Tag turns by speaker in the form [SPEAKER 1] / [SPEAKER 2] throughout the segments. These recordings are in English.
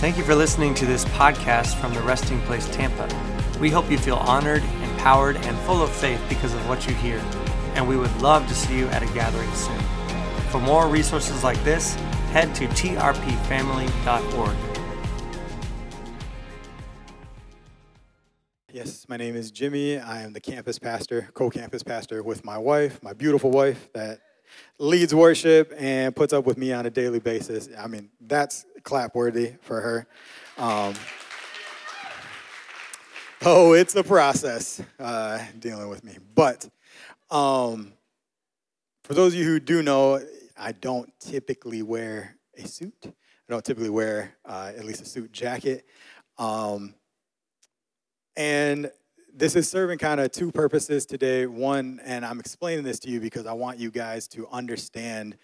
[SPEAKER 1] Thank you for listening to this podcast from the Resting Place Tampa. We hope you feel honored, empowered, and full of faith because of what you hear, and we would love to see you at a gathering soon. For more resources like this, head to trpfamily.org.
[SPEAKER 2] Yes, my name is Jimmy. I am the campus pastor, co campus pastor with my wife, my beautiful wife that leads worship and puts up with me on a daily basis. I mean, that's clap worthy for her. Um, oh, it's a process uh, dealing with me. But um, for those of you who do know, I don't typically wear a suit. I don't typically wear uh, at least a suit jacket. Um, and this is serving kind of two purposes today. One, and I'm explaining this to you because I want you guys to understand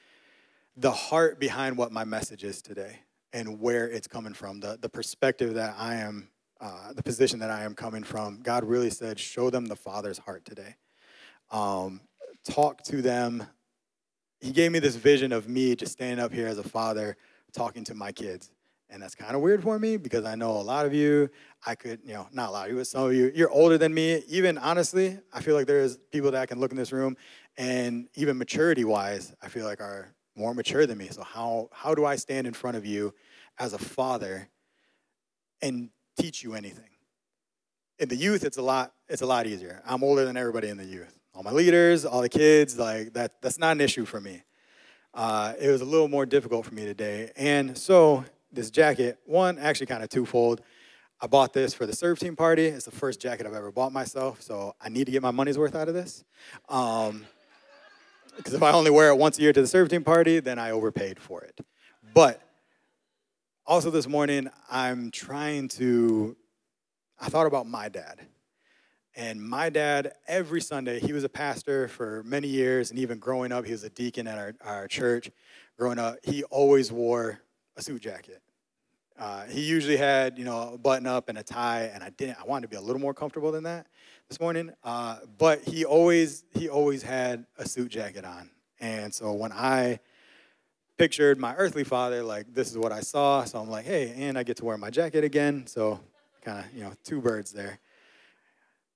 [SPEAKER 2] the heart behind what my message is today and where it's coming from, the, the perspective that I am, uh, the position that I am coming from. God really said, show them the Father's heart today. Um, talk to them. He gave me this vision of me just standing up here as a father talking to my kids. And that's kind of weird for me because I know a lot of you, I could, you know, not a lot of you, but some of you, you're older than me. Even honestly, I feel like there's people that I can look in this room and even maturity wise, I feel like are more mature than me. So how how do I stand in front of you as a father and teach you anything? In the youth, it's a lot, it's a lot easier. I'm older than everybody in the youth. All my leaders, all the kids, like that, that's not an issue for me. Uh, it was a little more difficult for me today. And so this jacket, one, actually kind of twofold. I bought this for the serve team party. It's the first jacket I've ever bought myself, so I need to get my money's worth out of this. Um, because if I only wear it once a year to the serve team party, then I overpaid for it. But also this morning, I'm trying to, I thought about my dad. And my dad, every Sunday, he was a pastor for many years, and even growing up, he was a deacon at our, our church. Growing up, he always wore a suit jacket. Uh, he usually had, you know, a button up and a tie, and I didn't. I wanted to be a little more comfortable than that this morning. Uh, but he always, he always had a suit jacket on, and so when I pictured my earthly father, like this is what I saw. So I'm like, hey, and I get to wear my jacket again. So kind of, you know, two birds there.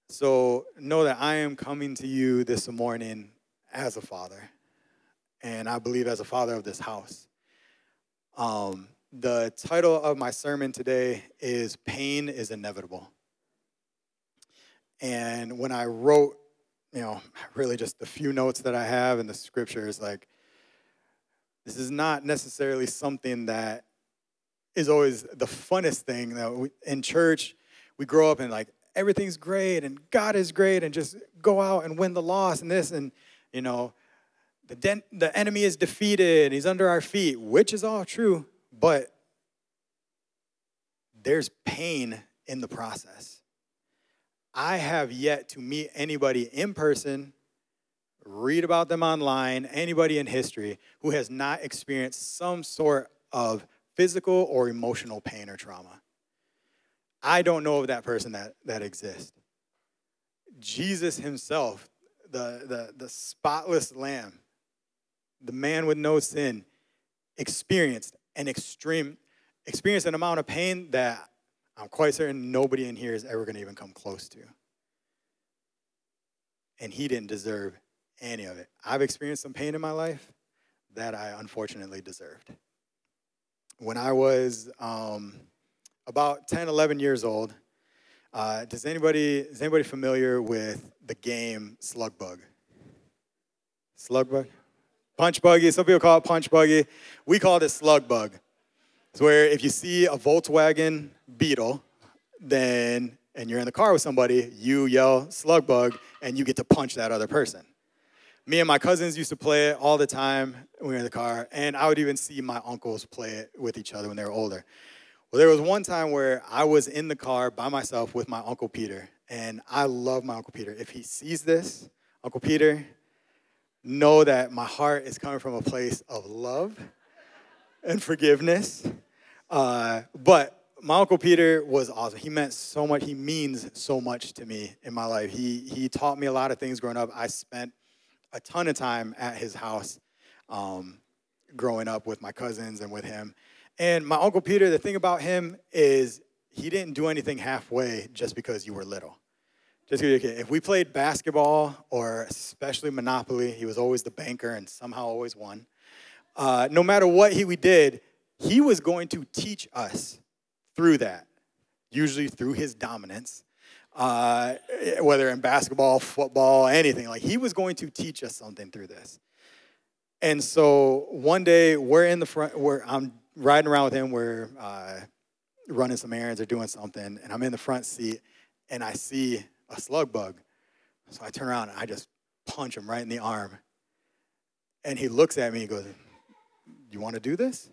[SPEAKER 2] So know that I am coming to you this morning as a father, and I believe as a father of this house. Um, the title of my sermon today is Pain is Inevitable. And when I wrote, you know, really just the few notes that I have in the scriptures, like, this is not necessarily something that is always the funnest thing that we, in church we grow up and like everything's great and God is great and just go out and win the loss and this and you know the, den- the enemy is defeated he's under our feet which is all true but there's pain in the process. I have yet to meet anybody in person, read about them online, anybody in history who has not experienced some sort of physical or emotional pain or trauma. I don't know of that person that, that exists. Jesus himself, the, the, the spotless lamb, the man with no sin, experienced an extreme, experienced an amount of pain that I'm quite certain nobody in here is ever going to even come close to. And he didn't deserve any of it. I've experienced some pain in my life that I unfortunately deserved. When I was um, about 10, 11 years old, uh, does anybody is anybody familiar with the game Slug Bug? Slug Bug? Punch buggy. Some people call it punch buggy. We call it slug bug. It's where if you see a Volkswagen Beetle, then and you're in the car with somebody, you yell slug bug and you get to punch that other person. Me and my cousins used to play it all the time when we were in the car, and I would even see my uncles play it with each other when they were older. Well, there was one time where I was in the car by myself with my Uncle Peter, and I love my Uncle Peter. If he sees this, Uncle Peter, know that my heart is coming from a place of love and forgiveness. Uh, but my uncle Peter was awesome. He meant so much. He means so much to me in my life. He he taught me a lot of things growing up. I spent a ton of time at his house, um, growing up with my cousins and with him. And my Uncle Peter, the thing about him is he didn't do anything halfway just because you were little. Just if we played basketball or especially Monopoly, he was always the banker and somehow always won. Uh, no matter what he we did, he was going to teach us through that, usually through his dominance, uh, whether in basketball, football, anything. Like he was going to teach us something through this. And so one day we're in the front, where I'm riding around with him, we're uh, running some errands or doing something, and I'm in the front seat, and I see a slug bug. So I turn around and I just punch him right in the arm. And he looks at me and goes, You want to do this?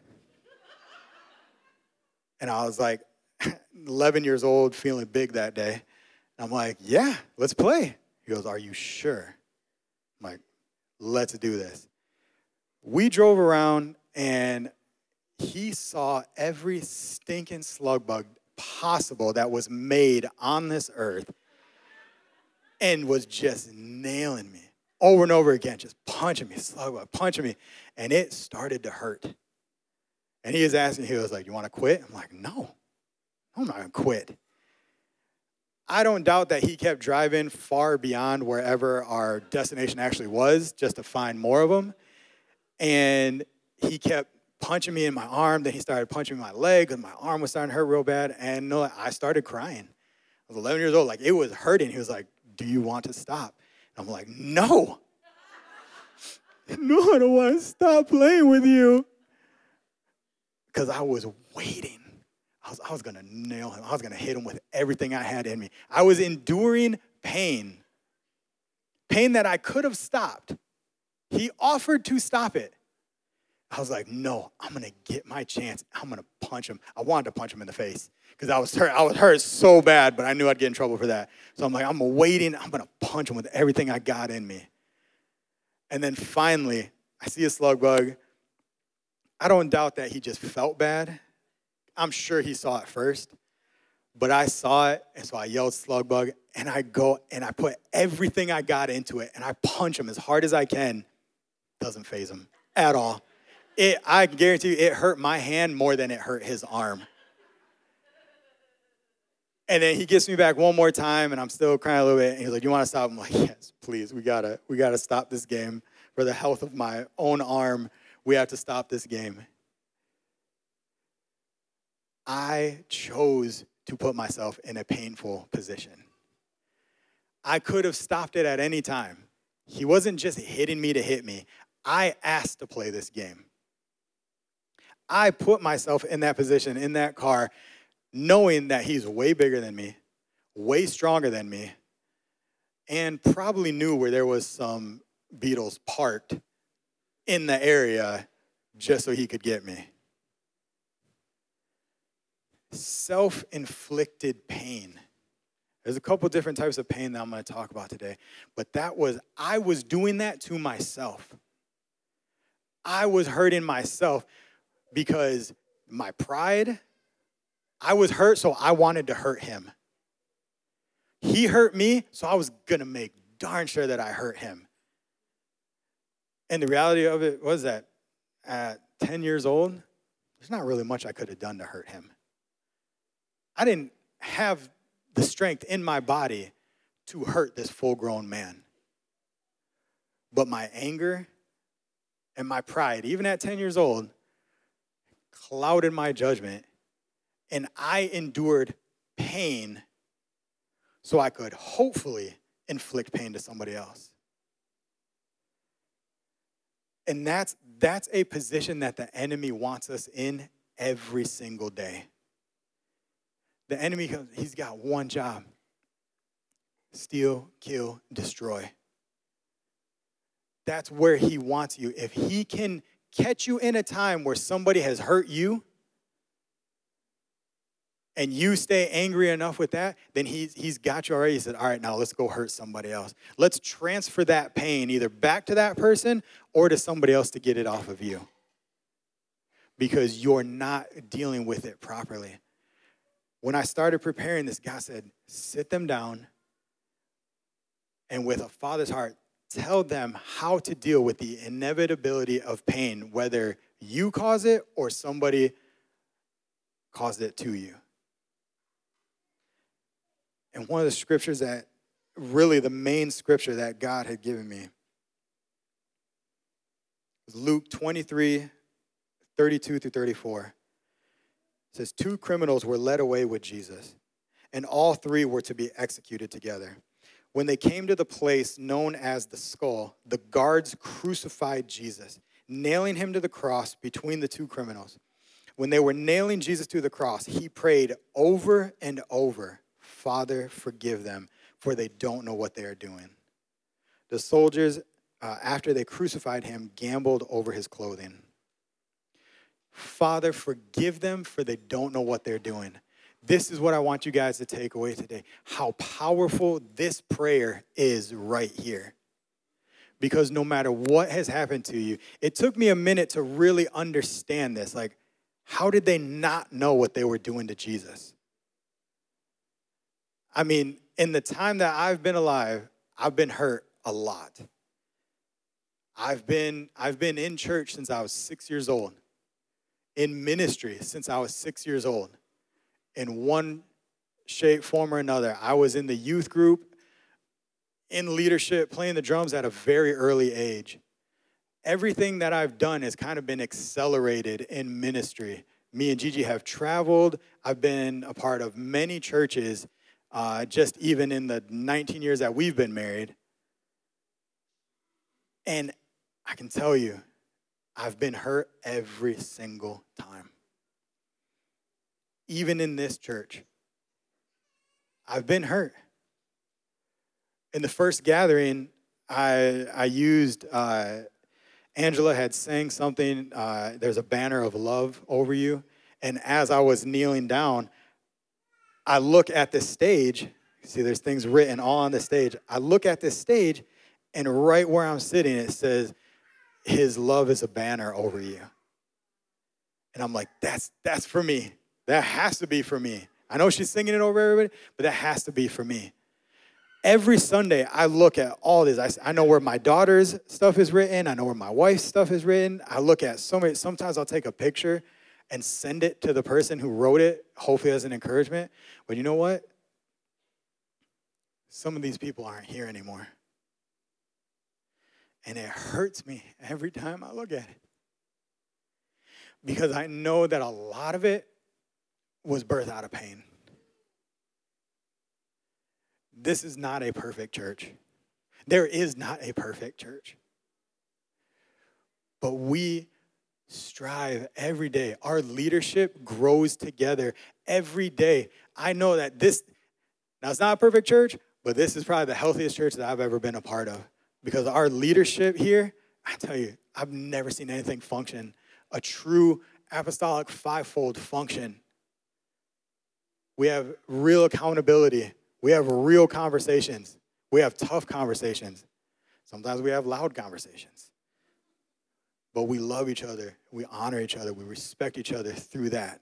[SPEAKER 2] And I was like, 11 years old, feeling big that day. I'm like, Yeah, let's play. He goes, Are you sure? I'm like, Let's do this. We drove around and he saw every stinking slug bug possible that was made on this earth and was just nailing me over and over again, just punching me, slug bug, punching me. And it started to hurt. And he was asking, he was like, You want to quit? I'm like, No, I'm not going to quit. I don't doubt that he kept driving far beyond wherever our destination actually was just to find more of them. And he kept punching me in my arm. Then he started punching my leg, and my arm was starting to hurt real bad. And no, I started crying. I was 11 years old. Like, it was hurting. He was like, Do you want to stop? And I'm like, No. no, I don't want to stop playing with you. Because I was waiting. I was, I was going to nail him. I was going to hit him with everything I had in me. I was enduring pain, pain that I could have stopped. He offered to stop it. I was like, no, I'm gonna get my chance. I'm gonna punch him. I wanted to punch him in the face because I was hurt. I was hurt so bad, but I knew I'd get in trouble for that. So I'm like, I'm waiting. I'm gonna punch him with everything I got in me. And then finally, I see a slug bug. I don't doubt that he just felt bad. I'm sure he saw it first, but I saw it, and so I yelled slug bug, and I go and I put everything I got into it, and I punch him as hard as I can. Doesn't faze him at all it, I guarantee you, it hurt my hand more than it hurt his arm. And then he gets me back one more time, and I'm still crying a little bit. And he's like, "You want to stop?" I'm like, "Yes, please. We gotta, we gotta stop this game for the health of my own arm. We have to stop this game." I chose to put myself in a painful position. I could have stopped it at any time. He wasn't just hitting me to hit me. I asked to play this game. I put myself in that position, in that car, knowing that he's way bigger than me, way stronger than me, and probably knew where there was some beetles parked in the area just so he could get me. Self inflicted pain. There's a couple different types of pain that I'm going to talk about today, but that was, I was doing that to myself. I was hurting myself because my pride, I was hurt, so I wanted to hurt him. He hurt me, so I was gonna make darn sure that I hurt him. And the reality of it was that at 10 years old, there's not really much I could have done to hurt him. I didn't have the strength in my body to hurt this full grown man. But my anger and my pride, even at 10 years old, clouded my judgment, and I endured pain so I could hopefully inflict pain to somebody else. And that's, that's a position that the enemy wants us in every single day. The enemy, he's got one job steal, kill, destroy. That's where he wants you. If he can catch you in a time where somebody has hurt you and you stay angry enough with that, then he's, he's got you already. He said, All right, now let's go hurt somebody else. Let's transfer that pain either back to that person or to somebody else to get it off of you because you're not dealing with it properly. When I started preparing this, God said, Sit them down and with a father's heart, tell them how to deal with the inevitability of pain, whether you cause it or somebody caused it to you. And one of the scriptures that really the main scripture that God had given me was Luke 23 32 through 34. It says, Two criminals were led away with Jesus, and all three were to be executed together. When they came to the place known as the skull, the guards crucified Jesus, nailing him to the cross between the two criminals. When they were nailing Jesus to the cross, he prayed over and over, Father, forgive them, for they don't know what they are doing. The soldiers, uh, after they crucified him, gambled over his clothing. Father, forgive them, for they don't know what they're doing. This is what I want you guys to take away today how powerful this prayer is right here. Because no matter what has happened to you, it took me a minute to really understand this. Like, how did they not know what they were doing to Jesus? I mean, in the time that I've been alive, I've been hurt a lot. I've been, I've been in church since I was six years old, in ministry since I was six years old in one shape, form, or another. I was in the youth group, in leadership, playing the drums at a very early age. Everything that I've done has kind of been accelerated in ministry. Me and Gigi have traveled. I've been a part of many churches, uh, just even in the 19 years that we've been married. And I can tell you, I've been hurt every single time even in this church. I've been hurt. In the first gathering, I, I used, uh, Angela had sang something, uh, there's a banner of love over you. And as I was kneeling down, I look at this stage. See, there's things written all on the stage. I look at this stage, and right where I'm sitting, it says, His love is a banner over you. And I'm like, that's that's for me. That has to be for me. I know she's singing it over everybody, but that has to be for me. Every Sunday, I look at all this. I, I know where my daughter's stuff is written. I know where my wife's stuff is written. I look at so many. Sometimes I'll take a picture and send it to the person who wrote it, hopefully as an encouragement. But you know what? Some of these people aren't here anymore. And it hurts me every time I look at it. Because I know that a lot of it was birth out of pain. This is not a perfect church. There is not a perfect church. But we strive every day. Our leadership grows together every day. I know that this, now it's not a perfect church, but this is probably the healthiest church that I've ever been a part of. Because our leadership here, I tell you, I've never seen anything function, a true apostolic fivefold function we have real accountability. We have real conversations. We have tough conversations. Sometimes we have loud conversations. But we love each other. We honor each other. We respect each other through that.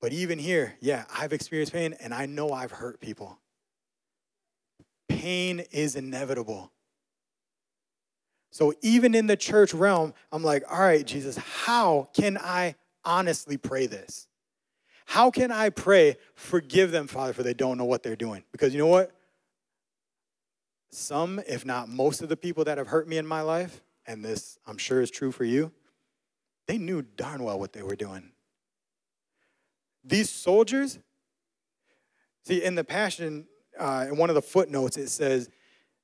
[SPEAKER 2] But even here, yeah, I've experienced pain and I know I've hurt people. Pain is inevitable. So even in the church realm, I'm like, all right, Jesus, how can I honestly pray this? How can I pray, forgive them, Father, for they don't know what they're doing? Because you know what? Some, if not most of the people that have hurt me in my life, and this I'm sure is true for you, they knew darn well what they were doing. These soldiers, see, in the Passion, uh, in one of the footnotes, it says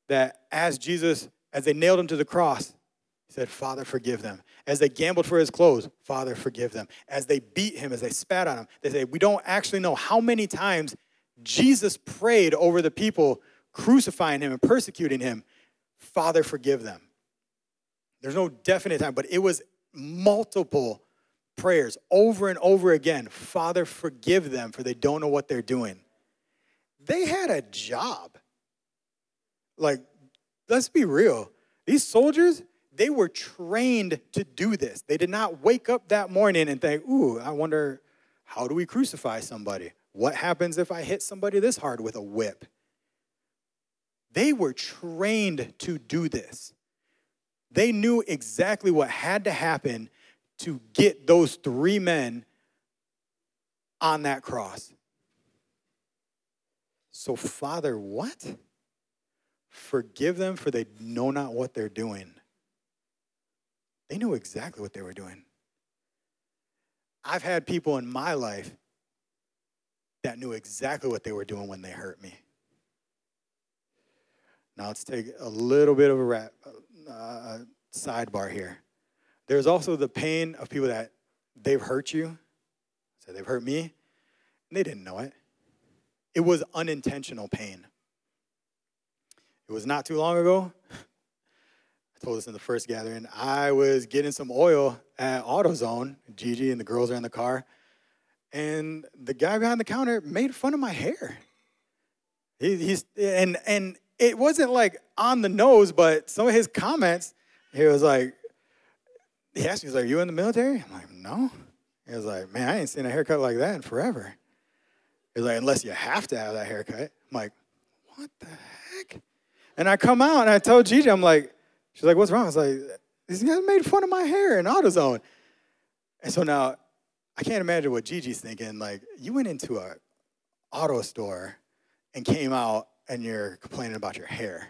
[SPEAKER 2] that as Jesus, as they nailed him to the cross, he said, Father, forgive them. As they gambled for his clothes, Father, forgive them. As they beat him, as they spat on him, they say, We don't actually know how many times Jesus prayed over the people crucifying him and persecuting him, Father, forgive them. There's no definite time, but it was multiple prayers over and over again Father, forgive them, for they don't know what they're doing. They had a job. Like, let's be real. These soldiers, they were trained to do this. They did not wake up that morning and think, ooh, I wonder how do we crucify somebody? What happens if I hit somebody this hard with a whip? They were trained to do this. They knew exactly what had to happen to get those three men on that cross. So, Father, what? Forgive them, for they know not what they're doing. They knew exactly what they were doing. I've had people in my life that knew exactly what they were doing when they hurt me. Now let's take a little bit of a rat, uh, sidebar here. There's also the pain of people that they've hurt you, so they've hurt me, and they didn't know it. It was unintentional pain. It was not too long ago. I told this in the first gathering. I was getting some oil at AutoZone. Gigi and the girls are in the car. And the guy behind the counter made fun of my hair. He, he's and and it wasn't like on the nose, but some of his comments, he was like, he asked me, he's like, you in the military? I'm like, no. He was like, man, I ain't seen a haircut like that in forever. He's like, unless you have to have that haircut. I'm like, what the heck? And I come out and I tell Gigi, I'm like, she's like, what's wrong? I was like, these guys made fun of my hair in AutoZone. And so now I can't imagine what Gigi's thinking. Like, you went into a auto store and came out and you're complaining about your hair.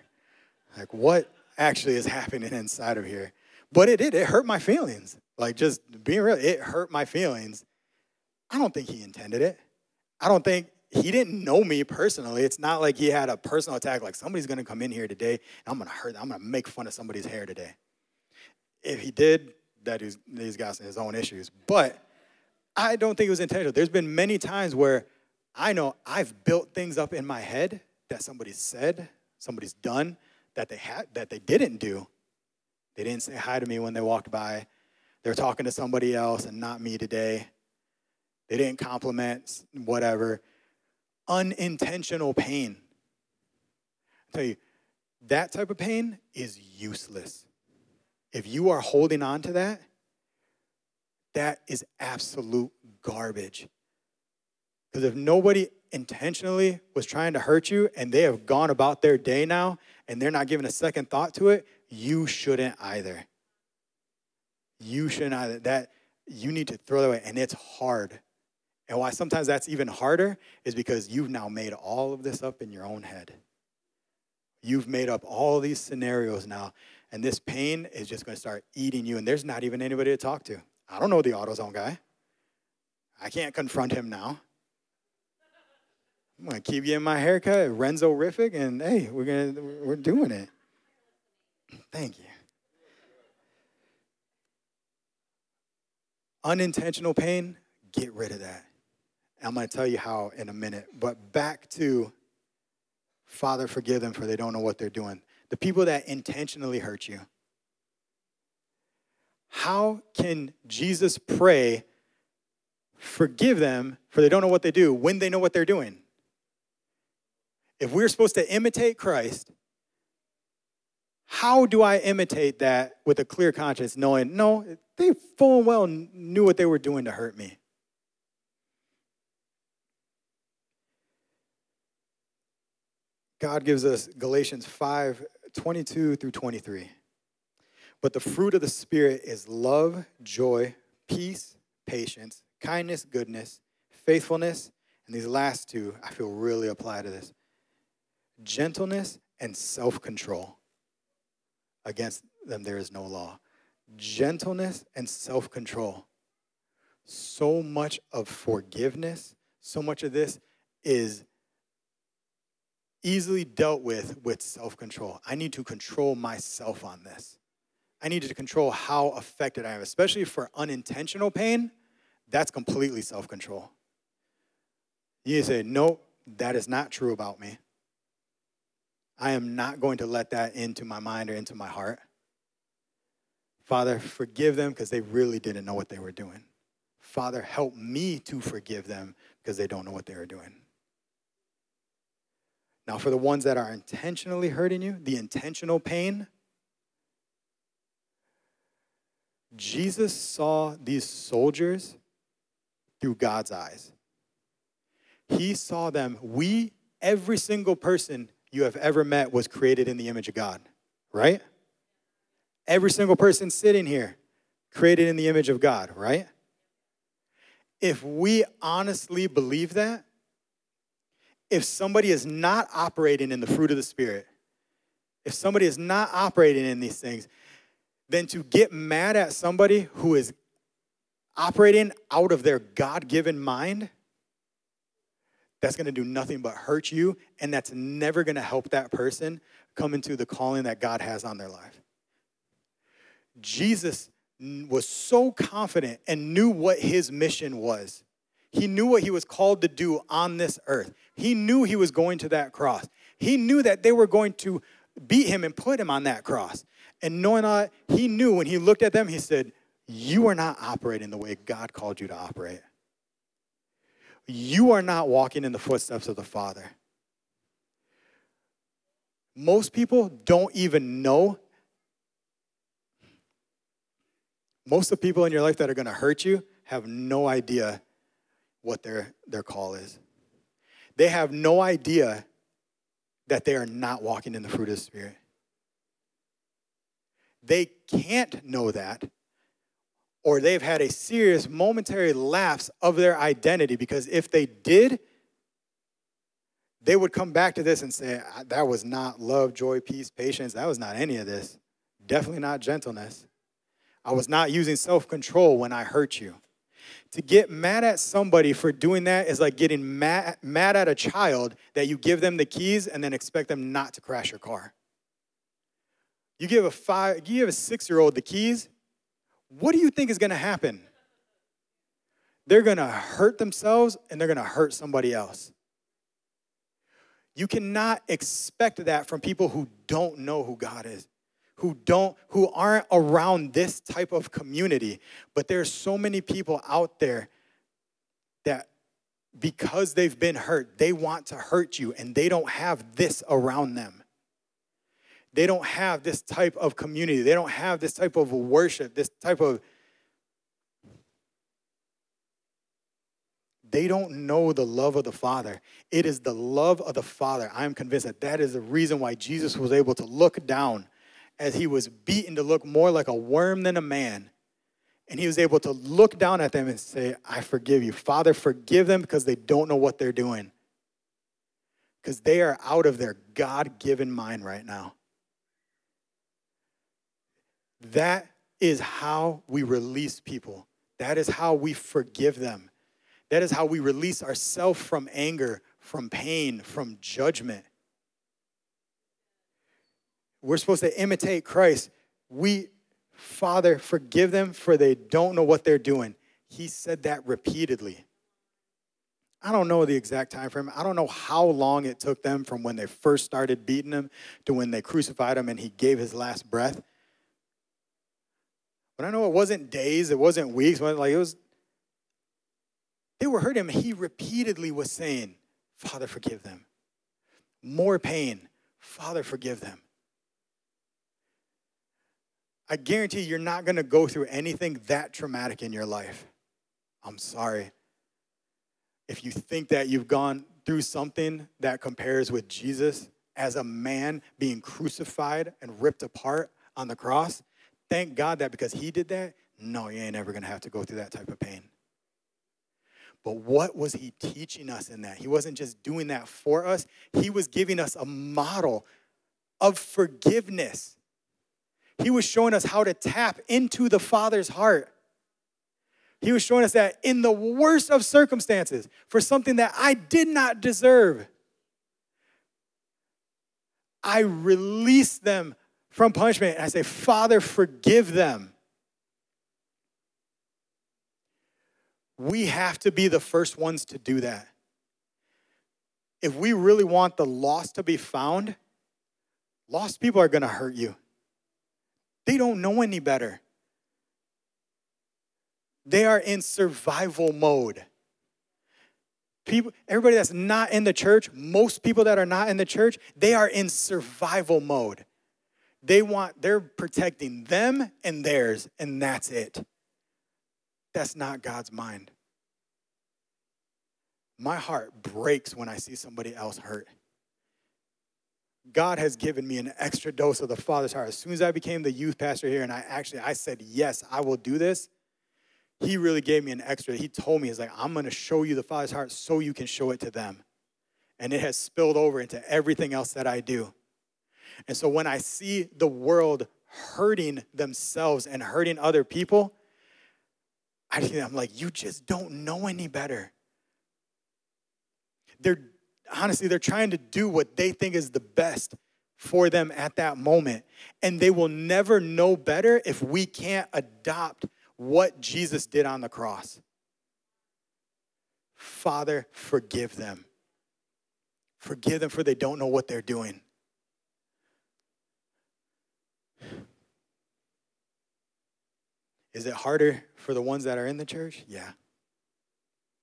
[SPEAKER 2] Like, what actually is happening inside of here? But it did. It hurt my feelings. Like, just being real, it hurt my feelings. I don't think he intended it. I don't think he didn't know me personally. It's not like he had a personal attack, like somebody's gonna come in here today and I'm gonna hurt, I'm gonna make fun of somebody's hair today. If he did, that is, he's got his own issues. But I don't think it was intentional. There's been many times where I know I've built things up in my head that somebody said, somebody's done that they had that they didn't do. They didn't say hi to me when they walked by. They're talking to somebody else and not me today. They didn't compliment whatever. Unintentional pain. I tell you, that type of pain is useless. If you are holding on to that, that is absolute garbage. Because if nobody intentionally was trying to hurt you and they have gone about their day now and they're not giving a second thought to it, you shouldn't either. You shouldn't either. That you need to throw that away, and it's hard. And why sometimes that's even harder is because you've now made all of this up in your own head. You've made up all these scenarios now, and this pain is just going to start eating you, and there's not even anybody to talk to. I don't know the AutoZone guy. I can't confront him now. I'm gonna keep getting my haircut, Renzo Riffic, and hey, we're gonna we're doing it. Thank you. Unintentional pain, get rid of that. I'm gonna tell you how in a minute. But back to Father, forgive them for they don't know what they're doing. The people that intentionally hurt you. How can Jesus pray, forgive them for they don't know what they do when they know what they're doing? If we're supposed to imitate Christ, how do I imitate that with a clear conscience, knowing, no, they full and well knew what they were doing to hurt me? God gives us Galatians 5 22 through 23. But the fruit of the Spirit is love, joy, peace, patience, kindness, goodness, faithfulness, and these last two I feel really apply to this gentleness and self control. Against them, there is no law. Gentleness and self control. So much of forgiveness, so much of this is easily dealt with with self control. I need to control myself on this. I need to control how affected I am, especially for unintentional pain. That's completely self control. You say, no, that is not true about me. I am not going to let that into my mind or into my heart. Father, forgive them because they really didn't know what they were doing. Father, help me to forgive them because they don't know what they are doing. Now, for the ones that are intentionally hurting you, the intentional pain, Jesus saw these soldiers through God's eyes. He saw them. We, every single person you have ever met was created in the image of God, right? Every single person sitting here created in the image of God, right? if we honestly believe that, if somebody is not operating in the fruit of the Spirit, if somebody is not operating in these things, then to get mad at somebody who is operating out of their God given mind, that's going to do nothing but hurt you, and that's never going to help that person come into the calling that God has on their life. Jesus was so confident and knew what his mission was. He knew what he was called to do on this earth. He knew he was going to that cross. He knew that they were going to beat him and put him on that cross. And knowing that, he knew when he looked at them, he said, You are not operating the way God called you to operate. You are not walking in the footsteps of the Father. Most people don't even know. Most of the people in your life that are going to hurt you have no idea what their, their call is. They have no idea that they are not walking in the fruit of the Spirit. They can't know that, or they've had a serious momentary lapse of their identity because if they did, they would come back to this and say, That was not love, joy, peace, patience. That was not any of this. Definitely not gentleness. I was not using self control when I hurt you. To get mad at somebody for doing that is like getting mad, mad at a child that you give them the keys and then expect them not to crash your car. You give a five, you give a six-year-old the keys, what do you think is gonna happen? They're gonna hurt themselves and they're gonna hurt somebody else. You cannot expect that from people who don't know who God is who don't who aren't around this type of community but there's so many people out there that because they've been hurt they want to hurt you and they don't have this around them they don't have this type of community they don't have this type of worship this type of they don't know the love of the Father. It is the love of the Father. I'm convinced that that is the reason why Jesus was able to look down as he was beaten to look more like a worm than a man. And he was able to look down at them and say, I forgive you. Father, forgive them because they don't know what they're doing. Because they are out of their God given mind right now. That is how we release people. That is how we forgive them. That is how we release ourselves from anger, from pain, from judgment. We're supposed to imitate Christ. We, Father, forgive them for they don't know what they're doing. He said that repeatedly. I don't know the exact time frame. I don't know how long it took them from when they first started beating him to when they crucified him and he gave his last breath. But I know it wasn't days, it wasn't weeks, it like it was they were hurting him. He repeatedly was saying, Father, forgive them. More pain. Father, forgive them. I guarantee you're not going to go through anything that traumatic in your life. I'm sorry. If you think that you've gone through something that compares with Jesus as a man being crucified and ripped apart on the cross, thank God that because he did that, no, you ain't ever to have to go through that type of pain. But what was he teaching us in that? He wasn't just doing that for us, he was giving us a model of forgiveness. He was showing us how to tap into the Father's heart. He was showing us that in the worst of circumstances, for something that I did not deserve, I release them from punishment and I say, Father, forgive them. We have to be the first ones to do that. If we really want the lost to be found, lost people are going to hurt you. They don't know any better. They are in survival mode. People, everybody that's not in the church, most people that are not in the church, they are in survival mode. They want, they're protecting them and theirs, and that's it. That's not God's mind. My heart breaks when I see somebody else hurt. God has given me an extra dose of the Father's heart. As soon as I became the youth pastor here and I actually I said, "Yes, I will do this." he really gave me an extra. He told me, he's like, I'm going to show you the Father's heart so you can show it to them. And it has spilled over into everything else that I do. And so when I see the world hurting themselves and hurting other people, I am like, you just don't know any better. They're honestly, they're trying to do what they think is the best for them at that moment. And they will never know better if we can't adopt what Jesus did on the cross. Father, forgive them. Forgive them for they don't know what they're doing. Is it harder for the ones that are in the church? Yeah.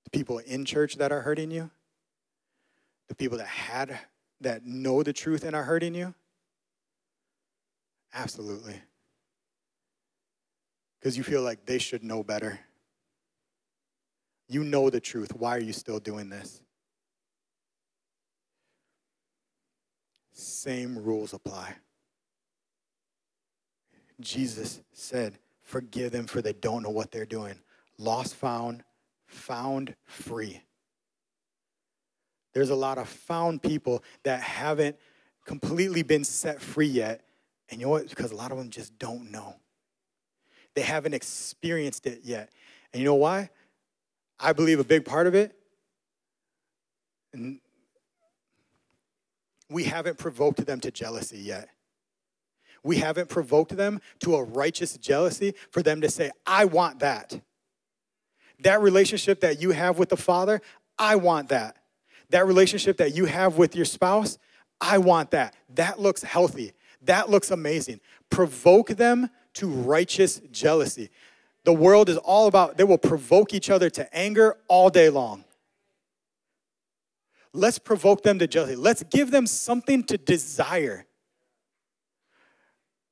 [SPEAKER 2] The people in church that are hurting you? The people that had that know the truth and are hurting you? Absolutely because you feel like they should know better. You know the truth. Why are you still doing this? Same rules apply. Jesus said, Forgive them for they don't know what they're doing. Lost found, found free. There's a lot of found people that haven't completely been set free yet. And you know what? Because a lot of them just don't know. They haven't experienced it yet. And you know why? I believe a big part of it, and we haven't provoked them to jealousy yet. We haven't provoked them to a righteous jealousy for them to say, I want that. That relationship that you have with the Father, I want that. That relationship that you have with your spouse, I want that. That looks healthy. That looks amazing. Provoke them to righteous jealousy. The world is all about, they will provoke each other to anger all day long. Let's provoke them to jealousy. Let's give them something to desire.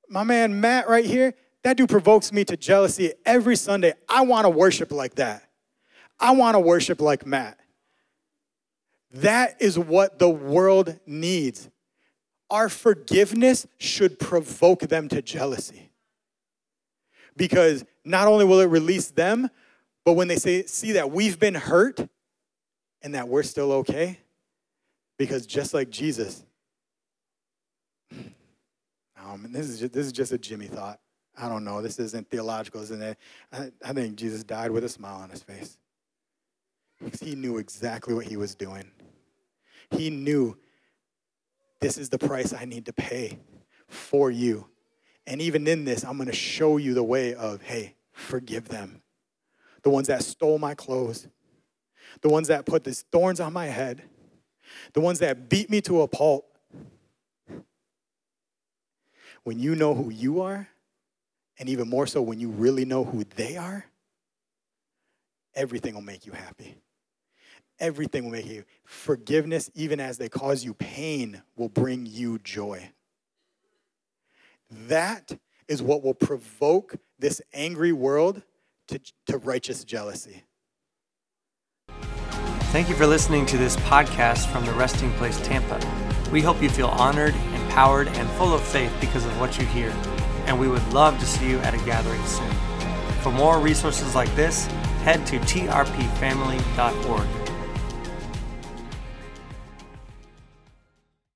[SPEAKER 2] My man Matt, right here, that dude provokes me to jealousy every Sunday. I want to worship like that. I want to worship like Matt. That is what the world needs. Our forgiveness should provoke them to jealousy because not only will it release them, but when they say, see that we've been hurt and that we're still okay, because just like Jesus, um, this is just, this is just a Jimmy thought. I don't know. This isn't theological, isn't it? I, I think Jesus died with a smile on his face because he knew exactly what he was doing. He knew this is the price I need to pay for you and even in this, I'm going to show you the way of, hey, forgive them. The ones that stole my clothes, the ones that put these thorns on my head, the ones that beat me to a pulp. When you know who you are, and even more so when you really know who they are, everything will make you happy. Everything will make you. Forgiveness, even as they cause you pain, will bring you joy. That is what will provoke this angry world to, to righteous jealousy.
[SPEAKER 1] Thank you for listening to this podcast from the Resting Place Tampa. We hope you feel honored, empowered, and full of faith because of what you hear, and we would love to see you at a gathering soon. For more resources like this, head to trpfamily.org.